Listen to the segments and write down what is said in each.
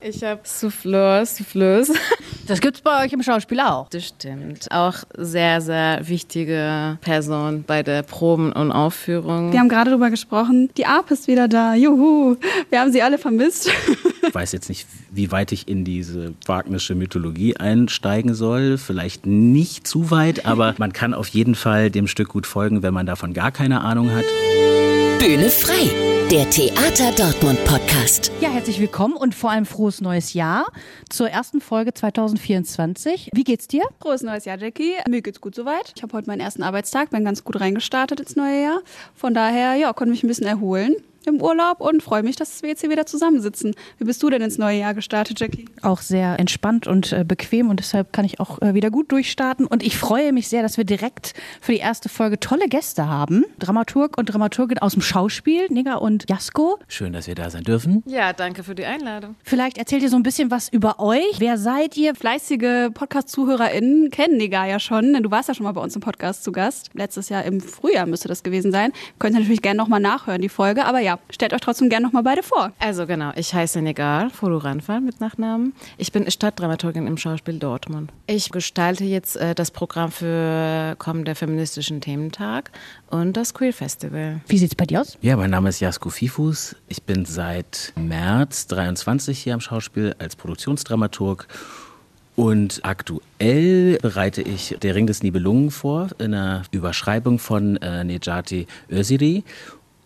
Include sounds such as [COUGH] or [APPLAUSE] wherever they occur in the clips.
Ich habe Souffleur, Souffleuse. [LAUGHS] Das gibt's bei euch im Schauspiel auch. Das stimmt. Auch sehr, sehr wichtige Person bei der Proben und Aufführung. Wir haben gerade darüber gesprochen. Die Arp ist wieder da. Juhu. Wir haben sie alle vermisst. [LAUGHS] Ich weiß jetzt nicht, wie weit ich in diese Wagnersche Mythologie einsteigen soll. Vielleicht nicht zu weit, aber man kann auf jeden Fall dem Stück gut folgen, wenn man davon gar keine Ahnung hat. Bühne frei, der Theater Dortmund Podcast. Ja, herzlich willkommen und vor allem frohes neues Jahr zur ersten Folge 2024. Wie geht's dir? Frohes neues Jahr, Jackie. Mir geht's gut soweit. Ich habe heute meinen ersten Arbeitstag, bin ganz gut reingestartet ins neue Jahr. Von daher, ja, konnte mich ein bisschen erholen im Urlaub und freue mich, dass wir jetzt hier wieder zusammensitzen. Wie bist du denn ins neue Jahr gestartet, Jackie? Auch sehr entspannt und äh, bequem und deshalb kann ich auch äh, wieder gut durchstarten. Und ich freue mich sehr, dass wir direkt für die erste Folge tolle Gäste haben. Dramaturg und Dramaturgin aus dem Schauspiel, Nigga und Jasko. Schön, dass wir da sein dürfen. Ja, danke für die Einladung. Vielleicht erzählt ihr so ein bisschen was über euch. Wer seid ihr? Fleißige Podcast-ZuhörerInnen kennen Nigga ja schon, denn du warst ja schon mal bei uns im Podcast zu Gast. Letztes Jahr im Frühjahr müsste das gewesen sein. Könnt ihr natürlich gerne nochmal nachhören, die Folge. Aber ja, stellt euch trotzdem gerne nochmal beide vor. Also genau, ich heiße Negar Foruranfal mit Nachnamen. Ich bin Stadtdramaturgin im Schauspiel Dortmund. Ich gestalte jetzt äh, das Programm für kommende feministischen Thementag und das Queer Festival. Wie sieht's bei dir aus? Ja, mein Name ist Jasko Fifus. Ich bin seit März 23 hier am Schauspiel als Produktionsdramaturg. Und aktuell bereite ich Der Ring des Nibelungen vor, in einer Überschreibung von äh, Nejati Öziri.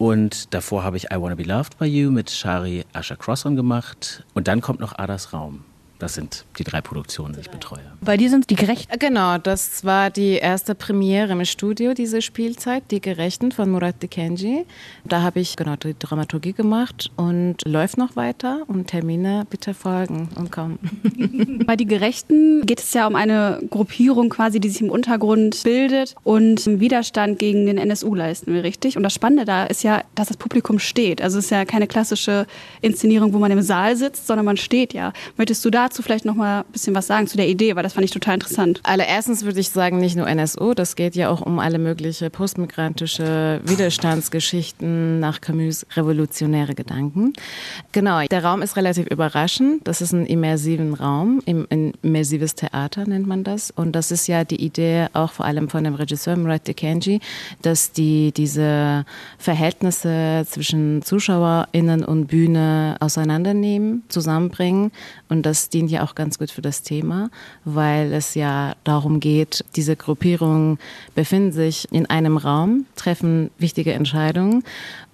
Und davor habe ich I Wanna Be Loved by You mit Shari Asher Crosson gemacht. Und dann kommt noch Adas Raum. Das sind die drei Produktionen, die ich betreue. Bei dir sind die gerecht. Genau, das war die erste Premiere im Studio, diese Spielzeit, Die Gerechten von Murat Dikenji. Da habe ich genau die Dramaturgie gemacht und läuft noch weiter und Termine bitte folgen und kommen. [LAUGHS] Bei Die Gerechten geht es ja um eine Gruppierung quasi, die sich im Untergrund bildet und Widerstand gegen den NSU leisten will, richtig? Und das Spannende da ist ja, dass das Publikum steht. Also es ist ja keine klassische Inszenierung, wo man im Saal sitzt, sondern man steht ja. Möchtest du dazu vielleicht noch mal ein bisschen was sagen zu der Idee, weil das fand ich total interessant. Allererstens würde ich sagen, nicht nur NSU, das geht ja auch um alle mögliche postmigrantische Widerstandsgeschichten nach Camus revolutionäre Gedanken. Genau, der Raum ist relativ überraschend. Das ist ein immersiven Raum, ein immersives Theater nennt man das. Und das ist ja die Idee auch vor allem von dem Regisseur Murat Dekenji, dass die diese Verhältnisse zwischen ZuschauerInnen und Bühne auseinandernehmen, zusammenbringen. Und das dient ja auch ganz gut für das Thema, weil es ja darum geht, diese Gruppierungen befinden sich in einem Raum, treffen wichtige Entscheidungen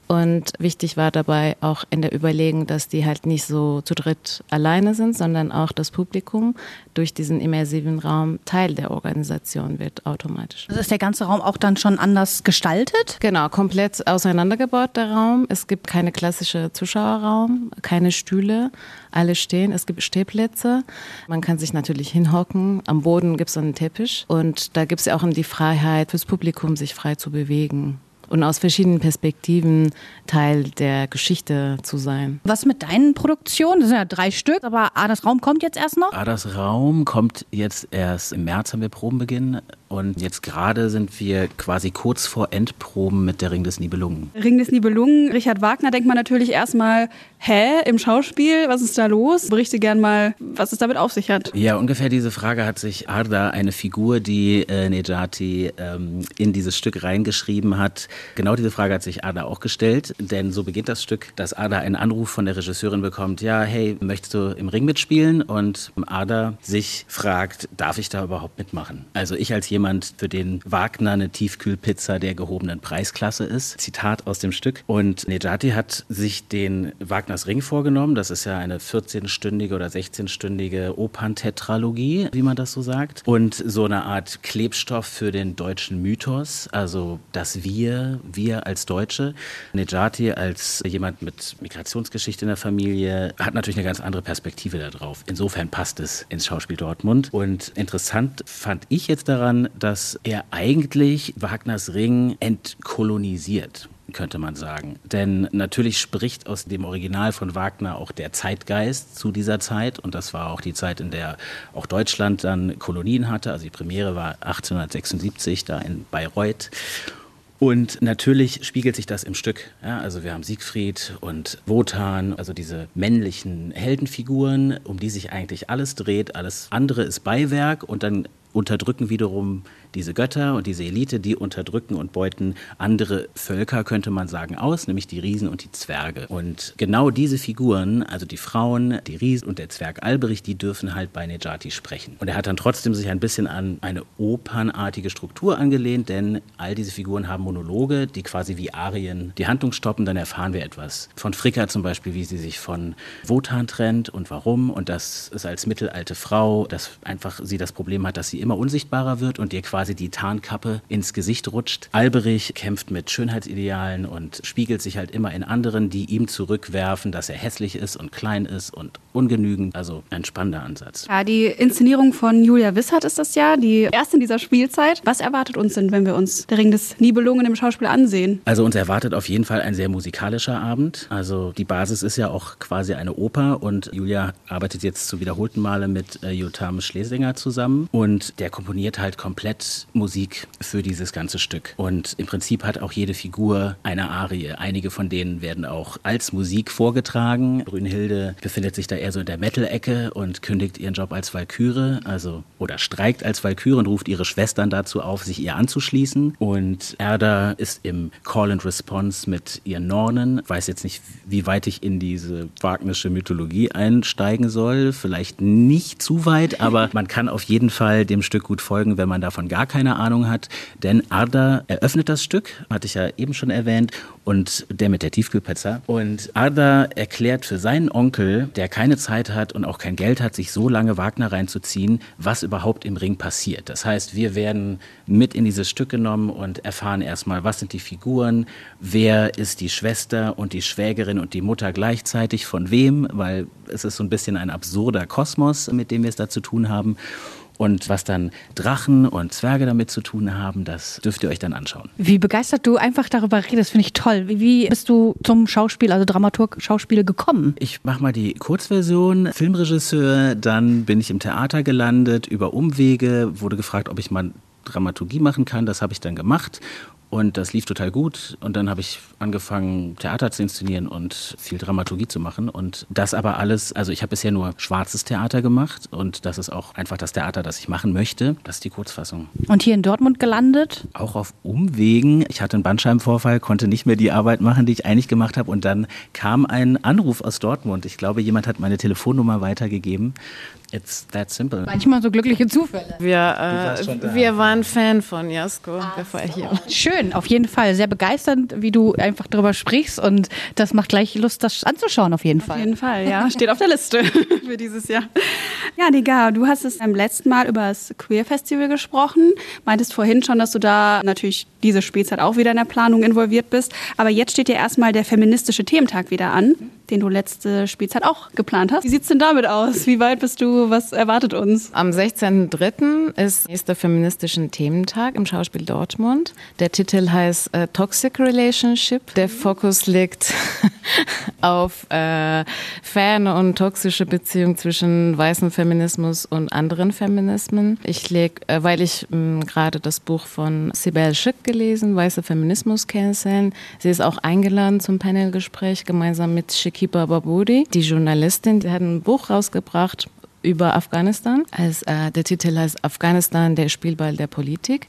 und wichtig war dabei auch in der Überlegung, dass die halt nicht so zu dritt alleine sind, sondern auch das Publikum durch diesen immersiven Raum Teil der Organisation wird automatisch. Also ist der ganze Raum auch dann schon anders gestaltet? Genau, komplett auseinandergebaut der Raum. Es gibt keine klassische Zuschauerraum, keine Stühle, alle stehen. Es gibt Stehplätze. Man kann sich natürlich hinhocken. Am Boden gibt es einen Teppich und da gibt es ja auch die Freiheit fürs Publikum, sich frei zu bewegen und aus verschiedenen Perspektiven Teil der Geschichte zu sein. Was mit deinen Produktionen? Das sind ja drei Stück, aber Adas Raum kommt jetzt erst noch? Adas Raum kommt jetzt erst im März, haben wir Probenbeginn. Und jetzt gerade sind wir quasi kurz vor Endproben mit der Ring des Nibelungen. Ring des Nibelungen, Richard Wagner, denkt man natürlich erstmal, hä, im Schauspiel, was ist da los? Berichte gern mal, was es damit auf sich hat. Ja, ungefähr diese Frage hat sich Arda, eine Figur, die äh, Nejati ähm, in dieses Stück reingeschrieben hat, genau diese Frage hat sich Arda auch gestellt. Denn so beginnt das Stück, dass Arda einen Anruf von der Regisseurin bekommt, ja, hey, möchtest du im Ring mitspielen? Und Arda sich fragt, darf ich da überhaupt mitmachen? Also ich als jemand, für den Wagner eine Tiefkühlpizza der gehobenen Preisklasse ist. Zitat aus dem Stück. Und Nejati hat sich den Wagners Ring vorgenommen. Das ist ja eine 14-stündige oder 16-stündige Operntetralogie, wie man das so sagt. Und so eine Art Klebstoff für den deutschen Mythos. Also, dass wir, wir als Deutsche, Nejati als jemand mit Migrationsgeschichte in der Familie, hat natürlich eine ganz andere Perspektive darauf. Insofern passt es ins Schauspiel Dortmund. Und interessant fand ich jetzt daran, dass er eigentlich Wagners Ring entkolonisiert könnte man sagen. Denn natürlich spricht aus dem Original von Wagner auch der Zeitgeist zu dieser Zeit. Und das war auch die Zeit, in der auch Deutschland dann Kolonien hatte. Also die Premiere war 1876 da in Bayreuth. Und natürlich spiegelt sich das im Stück. Ja, also wir haben Siegfried und Wotan, also diese männlichen Heldenfiguren, um die sich eigentlich alles dreht. Alles andere ist Beiwerk und dann unterdrücken wiederum diese Götter und diese Elite, die unterdrücken und beuten andere Völker, könnte man sagen, aus, nämlich die Riesen und die Zwerge. Und genau diese Figuren, also die Frauen, die Riesen und der Zwerg Alberich, die dürfen halt bei Nejati sprechen. Und er hat dann trotzdem sich ein bisschen an eine opernartige Struktur angelehnt, denn all diese Figuren haben Monologe, die quasi wie Arien die Handlung stoppen. Dann erfahren wir etwas von Fricka zum Beispiel, wie sie sich von Wotan trennt und warum. Und das ist als mittelalte Frau, dass einfach sie das Problem hat, dass sie immer unsichtbarer wird und ihr quasi quasi die Tarnkappe ins Gesicht rutscht. Alberich kämpft mit Schönheitsidealen und spiegelt sich halt immer in anderen, die ihm zurückwerfen, dass er hässlich ist und klein ist und ungenügend. Also ein spannender Ansatz. Ja, die Inszenierung von Julia Wissert ist das ja, die erste in dieser Spielzeit. Was erwartet uns denn, wenn wir uns der Ring des Nibelungen im Schauspiel ansehen? Also uns erwartet auf jeden Fall ein sehr musikalischer Abend. Also die Basis ist ja auch quasi eine Oper und Julia arbeitet jetzt zu wiederholten Male mit äh, Jotam Schlesinger zusammen und der komponiert halt komplett Musik für dieses ganze Stück. Und im Prinzip hat auch jede Figur eine Arie. Einige von denen werden auch als Musik vorgetragen. Brünnhilde befindet sich da eher so in der Metal-Ecke und kündigt ihren Job als Valkyrie, also oder streikt als Valkyrie und ruft ihre Schwestern dazu auf, sich ihr anzuschließen. Und Erda ist im Call and Response mit ihren Nornen. Ich weiß jetzt nicht, wie weit ich in diese wagnische Mythologie einsteigen soll. Vielleicht nicht zu weit, aber man kann auf jeden Fall dem Stück gut folgen, wenn man davon gar gar keine Ahnung hat. Denn Arda eröffnet das Stück, hatte ich ja eben schon erwähnt, und der mit der Tiefkühlpizza. Und Arda erklärt für seinen Onkel, der keine Zeit hat und auch kein Geld hat, sich so lange Wagner reinzuziehen, was überhaupt im Ring passiert. Das heißt, wir werden mit in dieses Stück genommen und erfahren erstmal, was sind die Figuren, wer ist die Schwester und die Schwägerin und die Mutter gleichzeitig, von wem, weil es ist so ein bisschen ein absurder Kosmos, mit dem wir es da zu tun haben. Und was dann Drachen und Zwerge damit zu tun haben, das dürft ihr euch dann anschauen. Wie begeistert du einfach darüber redest, finde ich toll. Wie, bist du zum Schauspiel, also Dramaturg, Schauspiel gekommen? Ich mache mal die Kurzversion. Filmregisseur, dann bin ich im Theater gelandet, über Umwege, wurde gefragt, ob ich mal Dramaturgie machen kann. Das habe ich dann gemacht und das lief total gut. Und dann habe ich angefangen, Theater zu inszenieren und viel Dramaturgie zu machen. Und das aber alles, also ich habe bisher nur schwarzes Theater gemacht. Und das ist auch einfach das Theater, das ich machen möchte. Das ist die Kurzfassung. Und hier in Dortmund gelandet? Auch auf Umwegen. Ich hatte einen Bandscheibenvorfall, konnte nicht mehr die Arbeit machen, die ich eigentlich gemacht habe. Und dann kam ein Anruf aus Dortmund. Ich glaube, jemand hat meine Telefonnummer weitergegeben. It's that simple. Manchmal so glückliche Zufälle. Wir, äh, wir waren Fan von Jasko, ah, bevor er hier war. Schön, auf jeden Fall. Sehr begeisternd, wie du einfach darüber sprichst und das macht gleich Lust, das anzuschauen, auf jeden Fall. Auf jeden Fall, ja. [LAUGHS] Steht auf der Liste [LAUGHS] für dieses Jahr. Ja, Digga, du hast es beim letzten Mal über das Queer Festival gesprochen. Meintest vorhin schon, dass du da natürlich diese Spielzeit auch wieder in der Planung involviert bist. Aber jetzt steht ja erstmal der feministische Thementag wieder an den du letzte Spielzeit auch geplant hast. Wie sieht's denn damit aus? Wie weit bist du? Was erwartet uns? Am 16.03. ist nächster feministischen Thementag im Schauspiel Dortmund. Der Titel heißt äh, Toxic Relationship. Der Fokus liegt [LAUGHS] auf äh, ferne und toxische Beziehungen zwischen weißem Feminismus und anderen Feminismen. Ich lege, äh, weil ich ähm, gerade das Buch von Sibel Schick gelesen, Weiße Feminismus canceln. Sie ist auch eingeladen zum Panelgespräch gemeinsam mit Shikiba Baburi, die Journalistin. Die hat ein Buch rausgebracht über Afghanistan. Also, äh, der Titel heißt Afghanistan, der Spielball der Politik.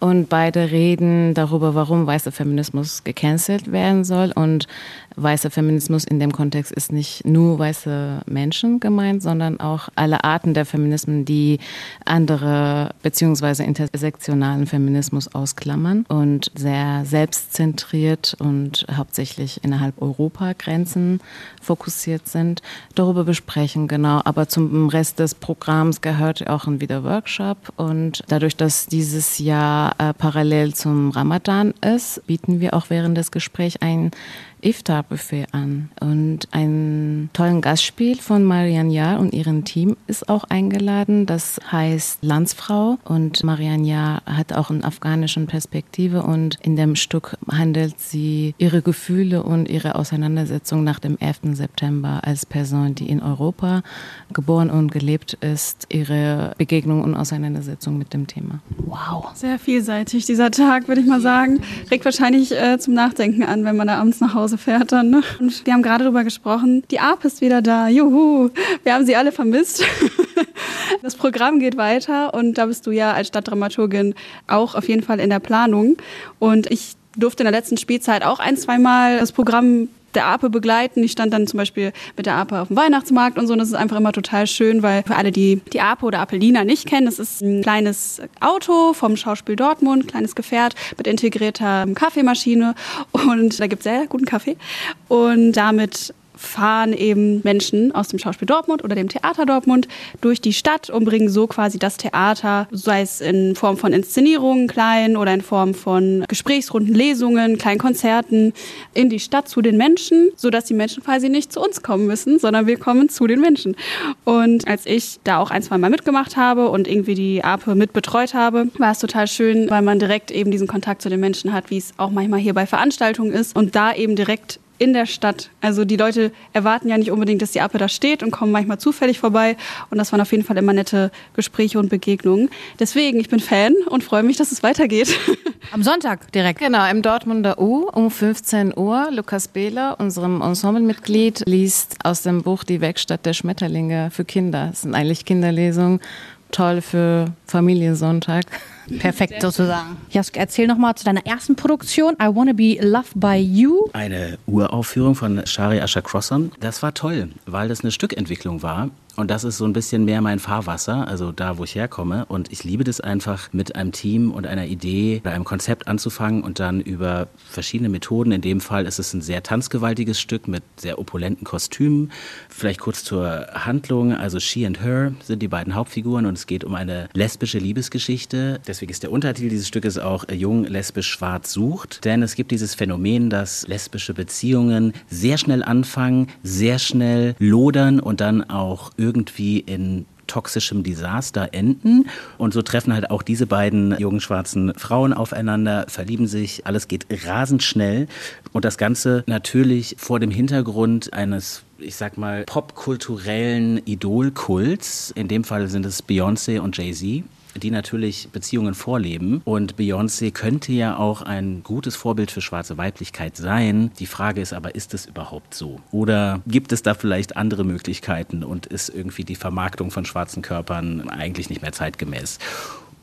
Und beide reden darüber, warum weißer Feminismus gecancelt werden soll. Und weißer Feminismus in dem Kontext ist nicht nur weiße Menschen gemeint, sondern auch alle Arten der Feminismen, die andere beziehungsweise intersektionalen Feminismus ausklammern und sehr selbstzentriert und hauptsächlich innerhalb Europa-Grenzen fokussiert sind, darüber besprechen, genau. Aber zum Rest des Programms gehört auch ein Wieder-Workshop und dadurch, dass dieses Jahr äh, parallel zum Ramadan ist, bieten wir auch während des Gesprächs ein Iftar-Buffet an. Und ein tollen Gastspiel von Marianne Jahr und ihrem Team ist auch eingeladen. Das heißt Landsfrau. Und Marianne Jahr hat auch eine afghanische Perspektive. Und in dem Stück handelt sie ihre Gefühle und ihre Auseinandersetzung nach dem 11. September als Person, die in Europa geboren und gelebt ist, ihre Begegnung und Auseinandersetzung mit dem Thema. Wow. Sehr vielseitig dieser Tag, würde ich mal sagen. Regt wahrscheinlich äh, zum Nachdenken an, wenn man da abends nach Hause fährt dann. Ne? Und wir haben gerade darüber gesprochen, die ARP ist wieder da. Juhu, wir haben sie alle vermisst. [LAUGHS] Das Programm geht weiter und da bist du ja als Stadtdramaturgin auch auf jeden Fall in der Planung. Und ich durfte in der letzten Spielzeit auch ein, zweimal das Programm der Ape begleiten. Ich stand dann zum Beispiel mit der Ape auf dem Weihnachtsmarkt und so. Und das ist einfach immer total schön, weil für alle, die die Ape oder Apelina nicht kennen, das ist ein kleines Auto vom Schauspiel Dortmund, kleines Gefährt mit integrierter Kaffeemaschine. Und da gibt es sehr guten Kaffee. Und damit fahren eben Menschen aus dem Schauspiel Dortmund oder dem Theater Dortmund durch die Stadt und bringen so quasi das Theater, sei es in Form von Inszenierungen klein oder in Form von Gesprächsrunden, Lesungen, kleinen Konzerten in die Stadt zu den Menschen, sodass die Menschen quasi nicht zu uns kommen müssen, sondern wir kommen zu den Menschen. Und als ich da auch ein, zwei Mal mitgemacht habe und irgendwie die APE mitbetreut habe, war es total schön, weil man direkt eben diesen Kontakt zu den Menschen hat, wie es auch manchmal hier bei Veranstaltungen ist und da eben direkt in der Stadt. Also die Leute erwarten ja nicht unbedingt, dass die Appe da steht und kommen manchmal zufällig vorbei. Und das waren auf jeden Fall immer nette Gespräche und Begegnungen. Deswegen, ich bin Fan und freue mich, dass es weitergeht. [LAUGHS] Am Sonntag direkt. Genau, im Dortmunder U um 15 Uhr. Lukas Behler, unserem Ensemblemitglied, liest aus dem Buch Die Werkstatt der Schmetterlinge für Kinder. Das sind eigentlich Kinderlesungen. Toll für Familiensonntag. Perfekt sozusagen. Jask, erzähl nochmal zu deiner ersten Produktion, I Wanna Be Loved by You. Eine Uraufführung von Shari Asher Crossan. Das war toll, weil das eine Stückentwicklung war. Und das ist so ein bisschen mehr mein Fahrwasser, also da, wo ich herkomme. Und ich liebe das einfach, mit einem Team und einer Idee oder einem Konzept anzufangen und dann über verschiedene Methoden. In dem Fall ist es ein sehr tanzgewaltiges Stück mit sehr opulenten Kostümen. Vielleicht kurz zur Handlung. Also She and Her sind die beiden Hauptfiguren und es geht um eine lesbische Liebesgeschichte. Deswegen ist der Untertitel dieses Stückes auch Jung, lesbisch, schwarz sucht. Denn es gibt dieses Phänomen, dass lesbische Beziehungen sehr schnell anfangen, sehr schnell lodern und dann auch irgendwie in toxischem Desaster enden. Und so treffen halt auch diese beiden jungen schwarzen Frauen aufeinander, verlieben sich, alles geht rasend schnell. Und das Ganze natürlich vor dem Hintergrund eines ich sag mal, popkulturellen Idolkults. In dem Fall sind es Beyoncé und Jay-Z die natürlich Beziehungen vorleben. Und Beyoncé könnte ja auch ein gutes Vorbild für schwarze Weiblichkeit sein. Die Frage ist aber, ist es überhaupt so? Oder gibt es da vielleicht andere Möglichkeiten und ist irgendwie die Vermarktung von schwarzen Körpern eigentlich nicht mehr zeitgemäß?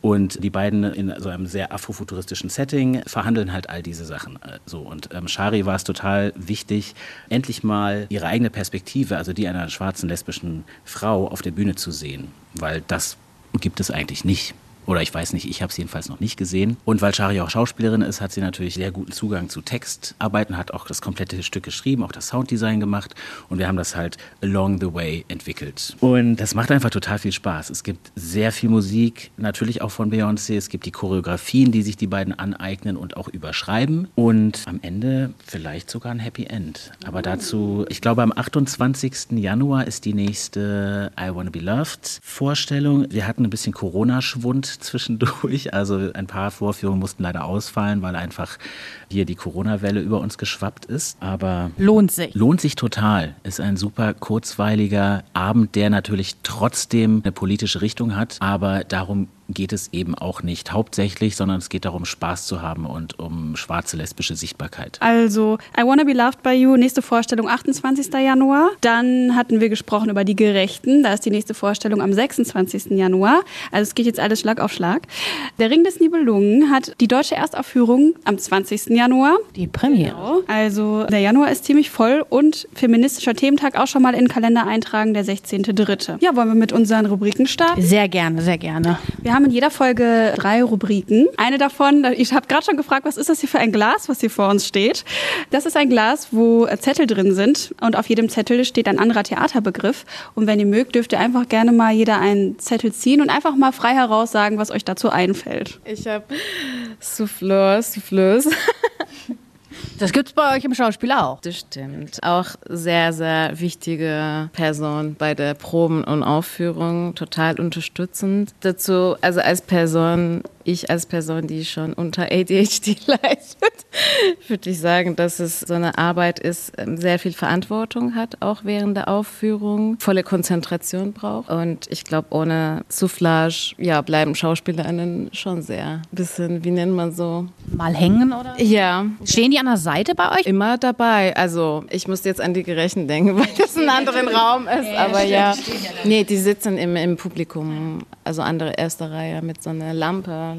Und die beiden in so einem sehr afrofuturistischen Setting verhandeln halt all diese Sachen. Äh, so. Und ähm, Shari war es total wichtig, endlich mal ihre eigene Perspektive, also die einer schwarzen lesbischen Frau, auf der Bühne zu sehen. Weil das gibt es eigentlich nicht. Oder ich weiß nicht, ich habe es jedenfalls noch nicht gesehen. Und weil Shari auch Schauspielerin ist, hat sie natürlich sehr guten Zugang zu Textarbeiten, hat auch das komplette Stück geschrieben, auch das Sounddesign gemacht. Und wir haben das halt along the way entwickelt. Und das macht einfach total viel Spaß. Es gibt sehr viel Musik, natürlich auch von Beyoncé. Es gibt die Choreografien, die sich die beiden aneignen und auch überschreiben. Und am Ende vielleicht sogar ein Happy End. Aber dazu, ich glaube, am 28. Januar ist die nächste I Wanna Be Loved Vorstellung. Wir hatten ein bisschen Corona-Schwund zwischendurch. Also ein paar Vorführungen mussten leider ausfallen, weil einfach hier die Corona-Welle über uns geschwappt ist. Aber lohnt sich. Lohnt sich total. Ist ein super kurzweiliger Abend, der natürlich trotzdem eine politische Richtung hat. Aber darum geht es eben auch nicht hauptsächlich, sondern es geht darum, Spaß zu haben und um schwarze lesbische Sichtbarkeit. Also, I Wanna Be Loved by You, nächste Vorstellung 28. Januar. Dann hatten wir gesprochen über die Gerechten. Da ist die nächste Vorstellung am 26. Januar. Also es geht jetzt alles Schlag auf Schlag. Der Ring des Nibelungen hat die deutsche Erstaufführung am 20. Januar. Die Premiere. Genau. Also der Januar ist ziemlich voll und feministischer Thementag auch schon mal in den Kalender eintragen, der 16.3. Ja, wollen wir mit unseren Rubriken starten? Sehr gerne, sehr gerne. Wir haben in jeder Folge drei Rubriken. Eine davon, ich habe gerade schon gefragt, was ist das hier für ein Glas, was hier vor uns steht? Das ist ein Glas, wo Zettel drin sind und auf jedem Zettel steht ein anderer Theaterbegriff. Und wenn ihr mögt, dürft ihr einfach gerne mal jeder einen Zettel ziehen und einfach mal frei heraus sagen, was euch dazu einfällt. Ich habe Souffleurs, Souffleurs. [LAUGHS] Das gibt's bei euch im Schauspiel auch. Das stimmt. Auch sehr, sehr wichtige Person bei der Proben und Aufführung, total unterstützend. Dazu, also als Person, ich als Person, die schon unter ADHD [LAUGHS] leidet, würde ich sagen, dass es so eine Arbeit ist, ähm, sehr viel Verantwortung hat, auch während der Aufführung, volle Konzentration braucht. Und ich glaube, ohne Soufflage, ja, bleiben SchauspielerInnen schon sehr ein bisschen, wie nennt man so? Mal hängen oder? Ja. Stehen die an der Seite bei euch? Immer dabei. Also, ich muss jetzt an die Gerechten denken, [LAUGHS] weil das ein anderer Raum ist. aber ja. Nee, die sitzen im, im Publikum, also andere erste Reihe mit so einer Lampe.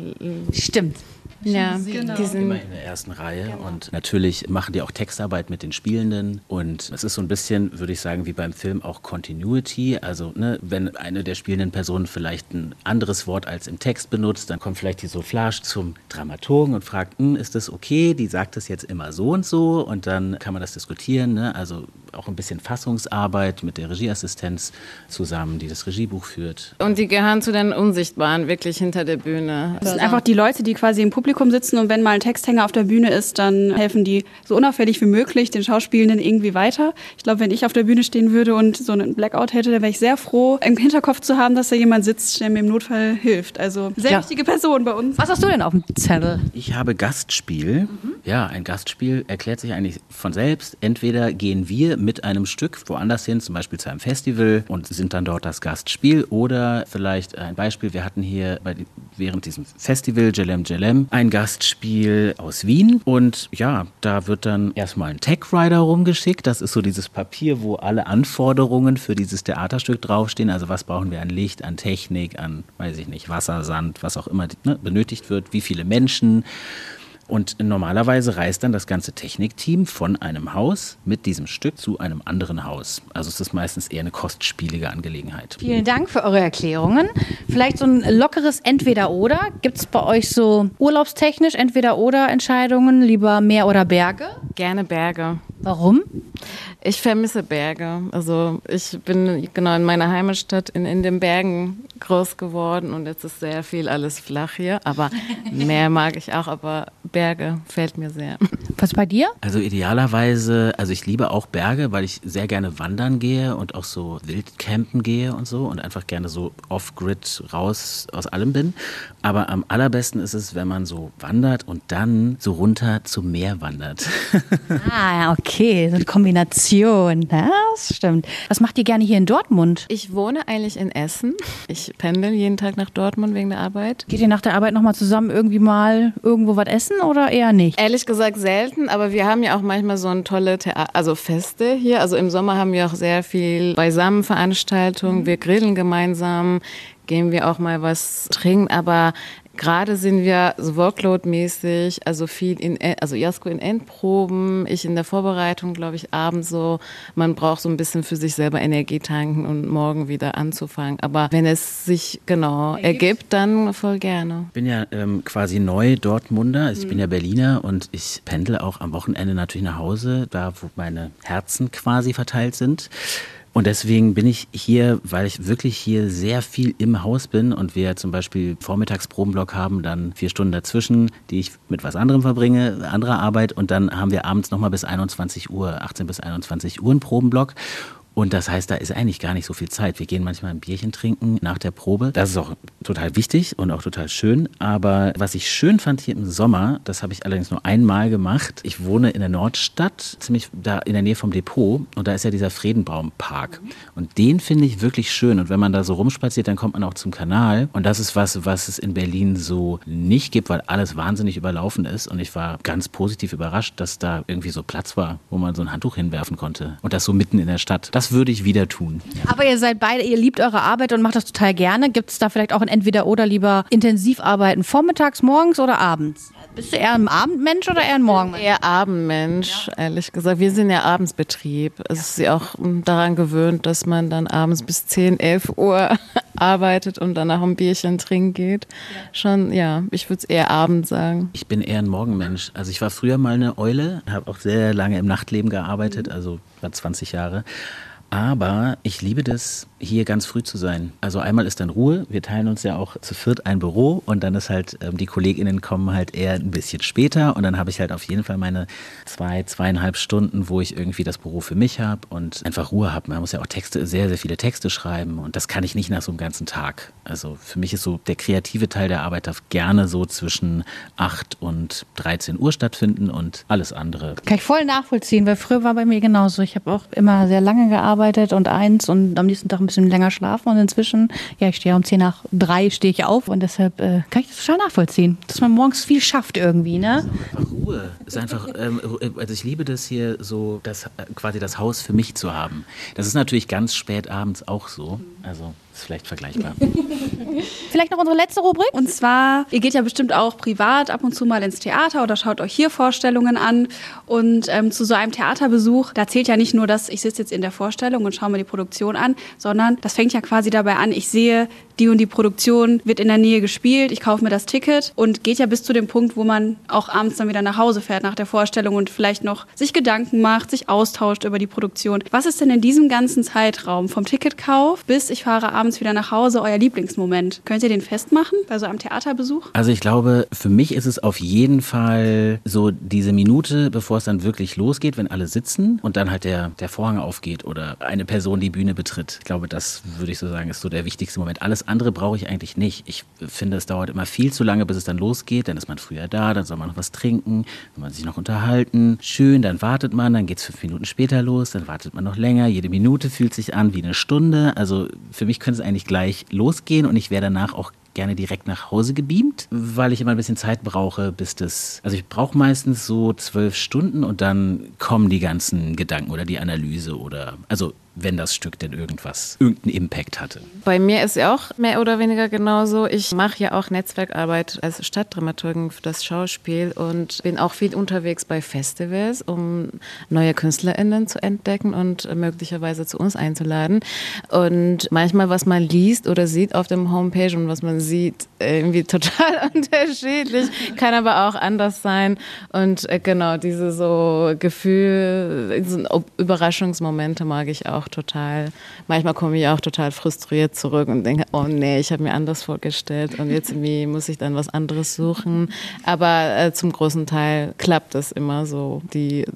Stimmt. Ja, Genau. die sind Immer in der ersten Reihe und natürlich machen die auch Textarbeit mit den Spielenden und es ist so ein bisschen, würde ich sagen, wie beim Film auch Continuity. Also ne, wenn eine der spielenden Personen vielleicht ein anderes Wort als im Text benutzt, dann kommt vielleicht die Soufflage zum Dramaturgen und fragt, "Hm, ist das okay? Die sagt das jetzt immer so und so und dann kann man das diskutieren. Ne? Also auch ein bisschen Fassungsarbeit mit der Regieassistenz zusammen, die das Regiebuch führt. und die gehören zu den Unsichtbaren, wirklich hinter der Bühne. Das sind einfach die Leute, die quasi im Publikum sitzen und wenn mal ein Texthänger auf der Bühne ist, dann helfen die so unauffällig wie möglich den Schauspielenden irgendwie weiter. Ich glaube, wenn ich auf der Bühne stehen würde und so einen Blackout hätte, dann wäre ich sehr froh, im Hinterkopf zu haben, dass da jemand sitzt, der mir im Notfall hilft. Also sehr Ja. wichtige Person bei uns. Was hast du denn auf dem Zettel? Ich habe Gastspiel. Ja, ein Gastspiel erklärt sich eigentlich von selbst. Entweder gehen wir mit einem Stück woanders hin, zum Beispiel zu einem Festival und sind dann dort das Gastspiel. Oder vielleicht ein Beispiel, wir hatten hier bei, während diesem Festival Jelem Jelem ein Gastspiel aus Wien. Und ja, da wird dann erstmal ein Tech Rider rumgeschickt. Das ist so dieses Papier, wo alle Anforderungen für dieses Theaterstück draufstehen. Also was brauchen wir an Licht, an Technik, an, weiß ich nicht, Wasser, Sand, was auch immer ne, benötigt wird, wie viele Menschen. Und normalerweise reist dann das ganze Technikteam von einem Haus mit diesem Stück zu einem anderen Haus. Also es ist meistens eher eine kostspielige Angelegenheit. Vielen Dank für eure Erklärungen. Vielleicht so ein lockeres Entweder-Oder. Gibt es bei euch so urlaubstechnisch Entweder-Oder-Entscheidungen? Lieber Meer oder Berge? Gerne Berge. Warum? Ich vermisse Berge. Also ich bin genau in meiner Heimatstadt in, in den Bergen groß geworden und jetzt ist sehr viel alles flach hier. Aber Meer mag ich auch, aber Berge fällt mir sehr. Was bei dir? Also idealerweise, also ich liebe auch Berge, weil ich sehr gerne wandern gehe und auch so Wildcampen gehe und so und einfach gerne so off-grid raus aus allem bin. Aber am allerbesten ist es, wenn man so wandert und dann so runter zum Meer wandert. [LAUGHS] Ah, okay, so eine Kombination. Ja, das stimmt. Was macht ihr gerne hier in Dortmund? Ich wohne eigentlich in Essen. Ich pendel jeden Tag nach Dortmund wegen der Arbeit. Geht ihr nach der Arbeit nochmal zusammen irgendwie mal irgendwo was essen oder eher nicht? Ehrlich gesagt selten, aber wir haben ja auch manchmal so ein tolle Theater, also Feste hier. Also im Sommer haben wir auch sehr viel Beisammenveranstaltungen. Wir grillen gemeinsam, gehen wir auch mal was trinken, aber Gerade sind wir so Workload-mäßig, also viel in, also Jasko in Endproben, ich in der Vorbereitung, glaube ich, abends so. Man braucht so ein bisschen für sich selber Energie tanken und morgen wieder anzufangen. Aber wenn es sich genau ergibt, dann voll gerne. Ich bin ja ähm, quasi neu Dortmunder, ich bin ja Berliner und ich pendle auch am Wochenende natürlich nach Hause, da wo meine Herzen quasi verteilt sind. Und deswegen bin ich hier, weil ich wirklich hier sehr viel im Haus bin und wir zum Beispiel Vormittagsprobenblock haben, dann vier Stunden dazwischen, die ich mit was anderem verbringe, anderer Arbeit und dann haben wir abends nochmal bis 21 Uhr, 18 bis 21 Uhr einen Probenblock. Und das heißt, da ist eigentlich gar nicht so viel Zeit. Wir gehen manchmal ein Bierchen trinken nach der Probe. Das ist auch total wichtig und auch total schön. Aber was ich schön fand hier im Sommer, das habe ich allerdings nur einmal gemacht. Ich wohne in der Nordstadt, ziemlich da in der Nähe vom Depot. Und da ist ja dieser Friedenbaumpark. Und den finde ich wirklich schön. Und wenn man da so rumspaziert, dann kommt man auch zum Kanal. Und das ist was, was es in Berlin so nicht gibt, weil alles wahnsinnig überlaufen ist. Und ich war ganz positiv überrascht, dass da irgendwie so Platz war, wo man so ein Handtuch hinwerfen konnte. Und das so mitten in der Stadt. Das würde ich wieder tun. Aber ihr seid beide, ihr liebt eure Arbeit und macht das total gerne. Gibt es da vielleicht auch ein Entweder-Oder lieber intensiv arbeiten? Vormittags, morgens oder abends? Bist du eher ein Abendmensch oder eher ein Morgenmensch? Eher Abendmensch, ehrlich gesagt. Wir sind ja Abendsbetrieb. Es ist ja auch daran gewöhnt, dass man dann abends bis 10, 11 Uhr [LAUGHS] arbeitet und danach ein Bierchen trinken geht. Schon, ja, ich würde es eher Abend sagen. Ich bin eher ein Morgenmensch. Also ich war früher mal eine Eule, habe auch sehr lange im Nachtleben gearbeitet, also war 20 Jahre. Aber ich liebe das, hier ganz früh zu sein. Also einmal ist dann Ruhe. Wir teilen uns ja auch zu viert ein Büro und dann ist halt, ähm, die KollegInnen kommen halt eher ein bisschen später und dann habe ich halt auf jeden Fall meine zwei, zweieinhalb Stunden, wo ich irgendwie das Büro für mich habe und einfach Ruhe habe. Man muss ja auch Texte, sehr, sehr viele Texte schreiben und das kann ich nicht nach so einem ganzen Tag. Also für mich ist so der kreative Teil der Arbeit darf gerne so zwischen 8 und 13 Uhr stattfinden und alles andere. Kann ich voll nachvollziehen, weil früher war bei mir genauso. Ich habe auch immer sehr lange gearbeitet und eins und am nächsten Tag ein bisschen länger schlafen und inzwischen, ja, ich stehe um 10 nach 3 stehe ich auf und deshalb äh, kann ich das total nachvollziehen, dass man morgens viel schafft irgendwie, ne? Ruhe. Ist einfach, ähm, also ich liebe das hier so, das, quasi das Haus für mich zu haben. Das ist natürlich ganz spät abends auch so. Also ist vielleicht vergleichbar. [LAUGHS] Vielleicht noch unsere letzte Rubrik? Und zwar, ihr geht ja bestimmt auch privat ab und zu mal ins Theater oder schaut euch hier Vorstellungen an. Und ähm, zu so einem Theaterbesuch, da zählt ja nicht nur, dass ich sitze jetzt in der Vorstellung und schaue mir die Produktion an, sondern das fängt ja quasi dabei an, ich sehe, die und die Produktion wird in der Nähe gespielt, ich kaufe mir das Ticket und geht ja bis zu dem Punkt, wo man auch abends dann wieder nach Hause fährt nach der Vorstellung und vielleicht noch sich Gedanken macht, sich austauscht über die Produktion. Was ist denn in diesem ganzen Zeitraum vom Ticketkauf bis ich fahre abends wieder nach Hause euer Lieblingsmoment? Könnt ihr den festmachen bei so einem Theaterbesuch? Also ich glaube, für mich ist es auf jeden Fall so diese Minute, bevor es dann wirklich losgeht, wenn alle sitzen und dann halt der, der Vorhang aufgeht oder eine Person die Bühne betritt. Ich glaube, das würde ich so sagen, ist so der wichtigste Moment. Alles andere brauche ich eigentlich nicht. Ich finde, es dauert immer viel zu lange, bis es dann losgeht. Dann ist man früher da, dann soll man noch was trinken, soll man sich noch unterhalten. Schön, dann wartet man, dann geht es fünf Minuten später los, dann wartet man noch länger. Jede Minute fühlt sich an wie eine Stunde. Also für mich könnte es eigentlich gleich losgehen und ich wäre danach auch gerne direkt nach Hause gebeamt, weil ich immer ein bisschen Zeit brauche, bis das. Also ich brauche meistens so zwölf Stunden und dann kommen die ganzen Gedanken oder die Analyse oder also wenn das Stück denn irgendwas, irgendeinen Impact hatte. Bei mir ist ja auch mehr oder weniger genauso. Ich mache ja auch Netzwerkarbeit als Stadtdramaturgin für das Schauspiel und bin auch viel unterwegs bei Festivals, um neue KünstlerInnen zu entdecken und möglicherweise zu uns einzuladen. Und manchmal, was man liest oder sieht auf dem Homepage und was man sieht, irgendwie [LAUGHS] total unterschiedlich, kann aber auch anders sein. Und äh, genau, diese so Gefühl, Überraschungsmomente mag ich auch total. Manchmal komme ich auch total frustriert zurück und denke, oh nee, ich habe mir anders vorgestellt und jetzt irgendwie muss ich dann was anderes suchen. Aber äh, zum großen Teil klappt das immer so. Die äh,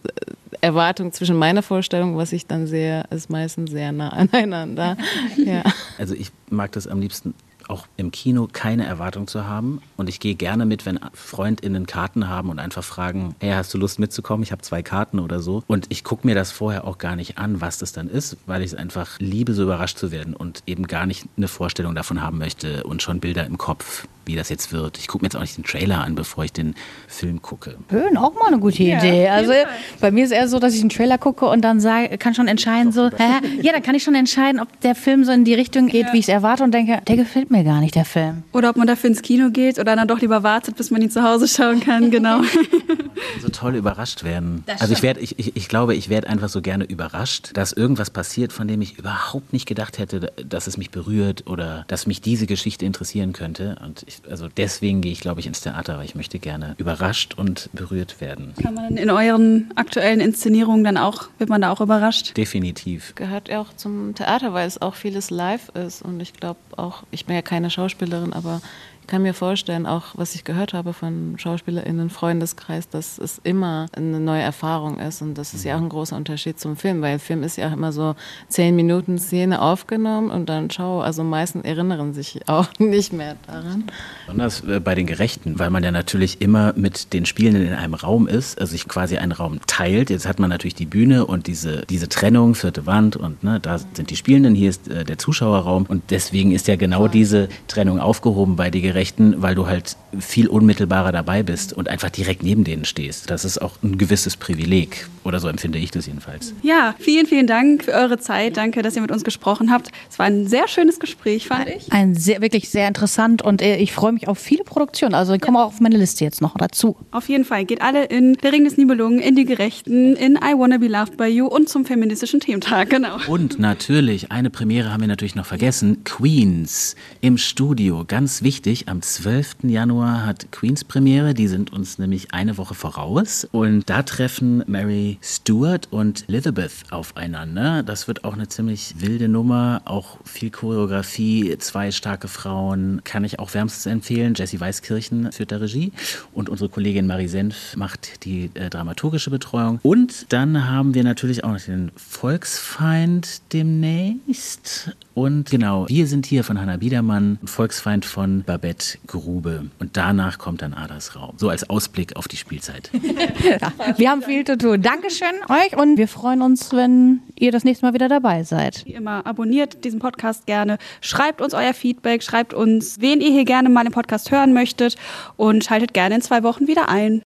Erwartung zwischen meiner Vorstellung, was ich dann sehe, ist meistens sehr nah [LAUGHS] aneinander. Ja. Also ich mag das am liebsten auch im Kino keine Erwartung zu haben. Und ich gehe gerne mit, wenn FreundInnen Karten haben und einfach fragen, hey, hast du Lust mitzukommen? Ich habe zwei Karten oder so. Und ich gucke mir das vorher auch gar nicht an, was das dann ist, weil ich es einfach liebe, so überrascht zu werden und eben gar nicht eine Vorstellung davon haben möchte und schon Bilder im Kopf, wie das jetzt wird. Ich gucke mir jetzt auch nicht den Trailer an, bevor ich den Film gucke. Schön, auch mal eine gute Idee. Also bei mir ist eher so, dass ich einen Trailer gucke und dann sage, kann schon entscheiden, so, hä? ja, dann kann ich schon entscheiden, ob der Film so in die Richtung geht, wie ich es erwarte und denke, der gefällt mir gar nicht, der Film. Oder ob man dafür ins Kino geht oder dann doch lieber wartet, bis man ihn zu Hause schauen kann, genau. [LAUGHS] so toll überrascht werden. Also ich werde, ich, ich, ich glaube, ich werde einfach so gerne überrascht, dass irgendwas passiert, von dem ich überhaupt nicht gedacht hätte, dass es mich berührt oder dass mich diese Geschichte interessieren könnte. Und ich, also deswegen gehe ich, glaube ich, ins Theater, weil ich möchte gerne überrascht und berührt werden. Kann man in euren aktuellen Inszenierungen dann auch, wird man da auch überrascht? Definitiv. Gehört ja auch zum Theater, weil es auch vieles live ist und ich glaube auch, ich bin ja keine Schauspielerin, aber kann mir vorstellen, auch was ich gehört habe von SchauspielerInnen, Freundeskreis, dass es immer eine neue Erfahrung ist. Und das ist ja auch ein großer Unterschied zum Film, weil Film ist ja auch immer so zehn Minuten Szene aufgenommen und dann schau. Also meistens erinnern sich auch [LAUGHS] nicht mehr daran. Besonders äh, bei den Gerechten, weil man ja natürlich immer mit den Spielenden in einem Raum ist, also sich quasi einen Raum teilt. Jetzt hat man natürlich die Bühne und diese, diese Trennung, vierte Wand und ne, da sind die Spielenden, hier ist äh, der Zuschauerraum. Und deswegen ist ja genau diese Trennung aufgehoben bei den Gerechten weil du halt viel unmittelbarer dabei bist und einfach direkt neben denen stehst. Das ist auch ein gewisses Privileg. Oder so empfinde ich das jedenfalls. Ja, vielen, vielen Dank für eure Zeit. Danke, dass ihr mit uns gesprochen habt. Es war ein sehr schönes Gespräch, fand ich. Ein sehr, wirklich sehr interessant und äh, ich freue mich auf viele Produktionen. Also ich komme auch auf meine Liste jetzt noch dazu. Auf jeden Fall. Geht alle in Der Ring des Nibelungen, in Die Gerechten, in I Wanna Be Loved by You und zum feministischen Thementag. Genau. Und natürlich, eine Premiere haben wir natürlich noch vergessen. Queens im Studio. Ganz wichtig. Nämlich am 12. Januar hat Queens Premiere. Die sind uns nämlich eine Woche voraus. Und da treffen Mary Stewart und Elizabeth aufeinander. Das wird auch eine ziemlich wilde Nummer. Auch viel Choreografie, zwei starke Frauen. Kann ich auch wärmstens empfehlen. Jessie Weißkirchen führt der Regie. Und unsere Kollegin Marie Senf macht die äh, dramaturgische Betreuung. Und dann haben wir natürlich auch noch den Volksfeind demnächst. Und genau, wir sind hier von Hannah Biedermann, Volksfeind von Babette Grube. Und danach kommt dann Adas Raum. So als Ausblick auf die Spielzeit. [LAUGHS] ja, wir haben viel zu tun. Dankeschön euch und wir freuen uns, wenn ihr das nächste Mal wieder dabei seid. Wie immer, abonniert diesen Podcast gerne, schreibt uns euer Feedback, schreibt uns, wen ihr hier gerne mal im Podcast hören möchtet und schaltet gerne in zwei Wochen wieder ein.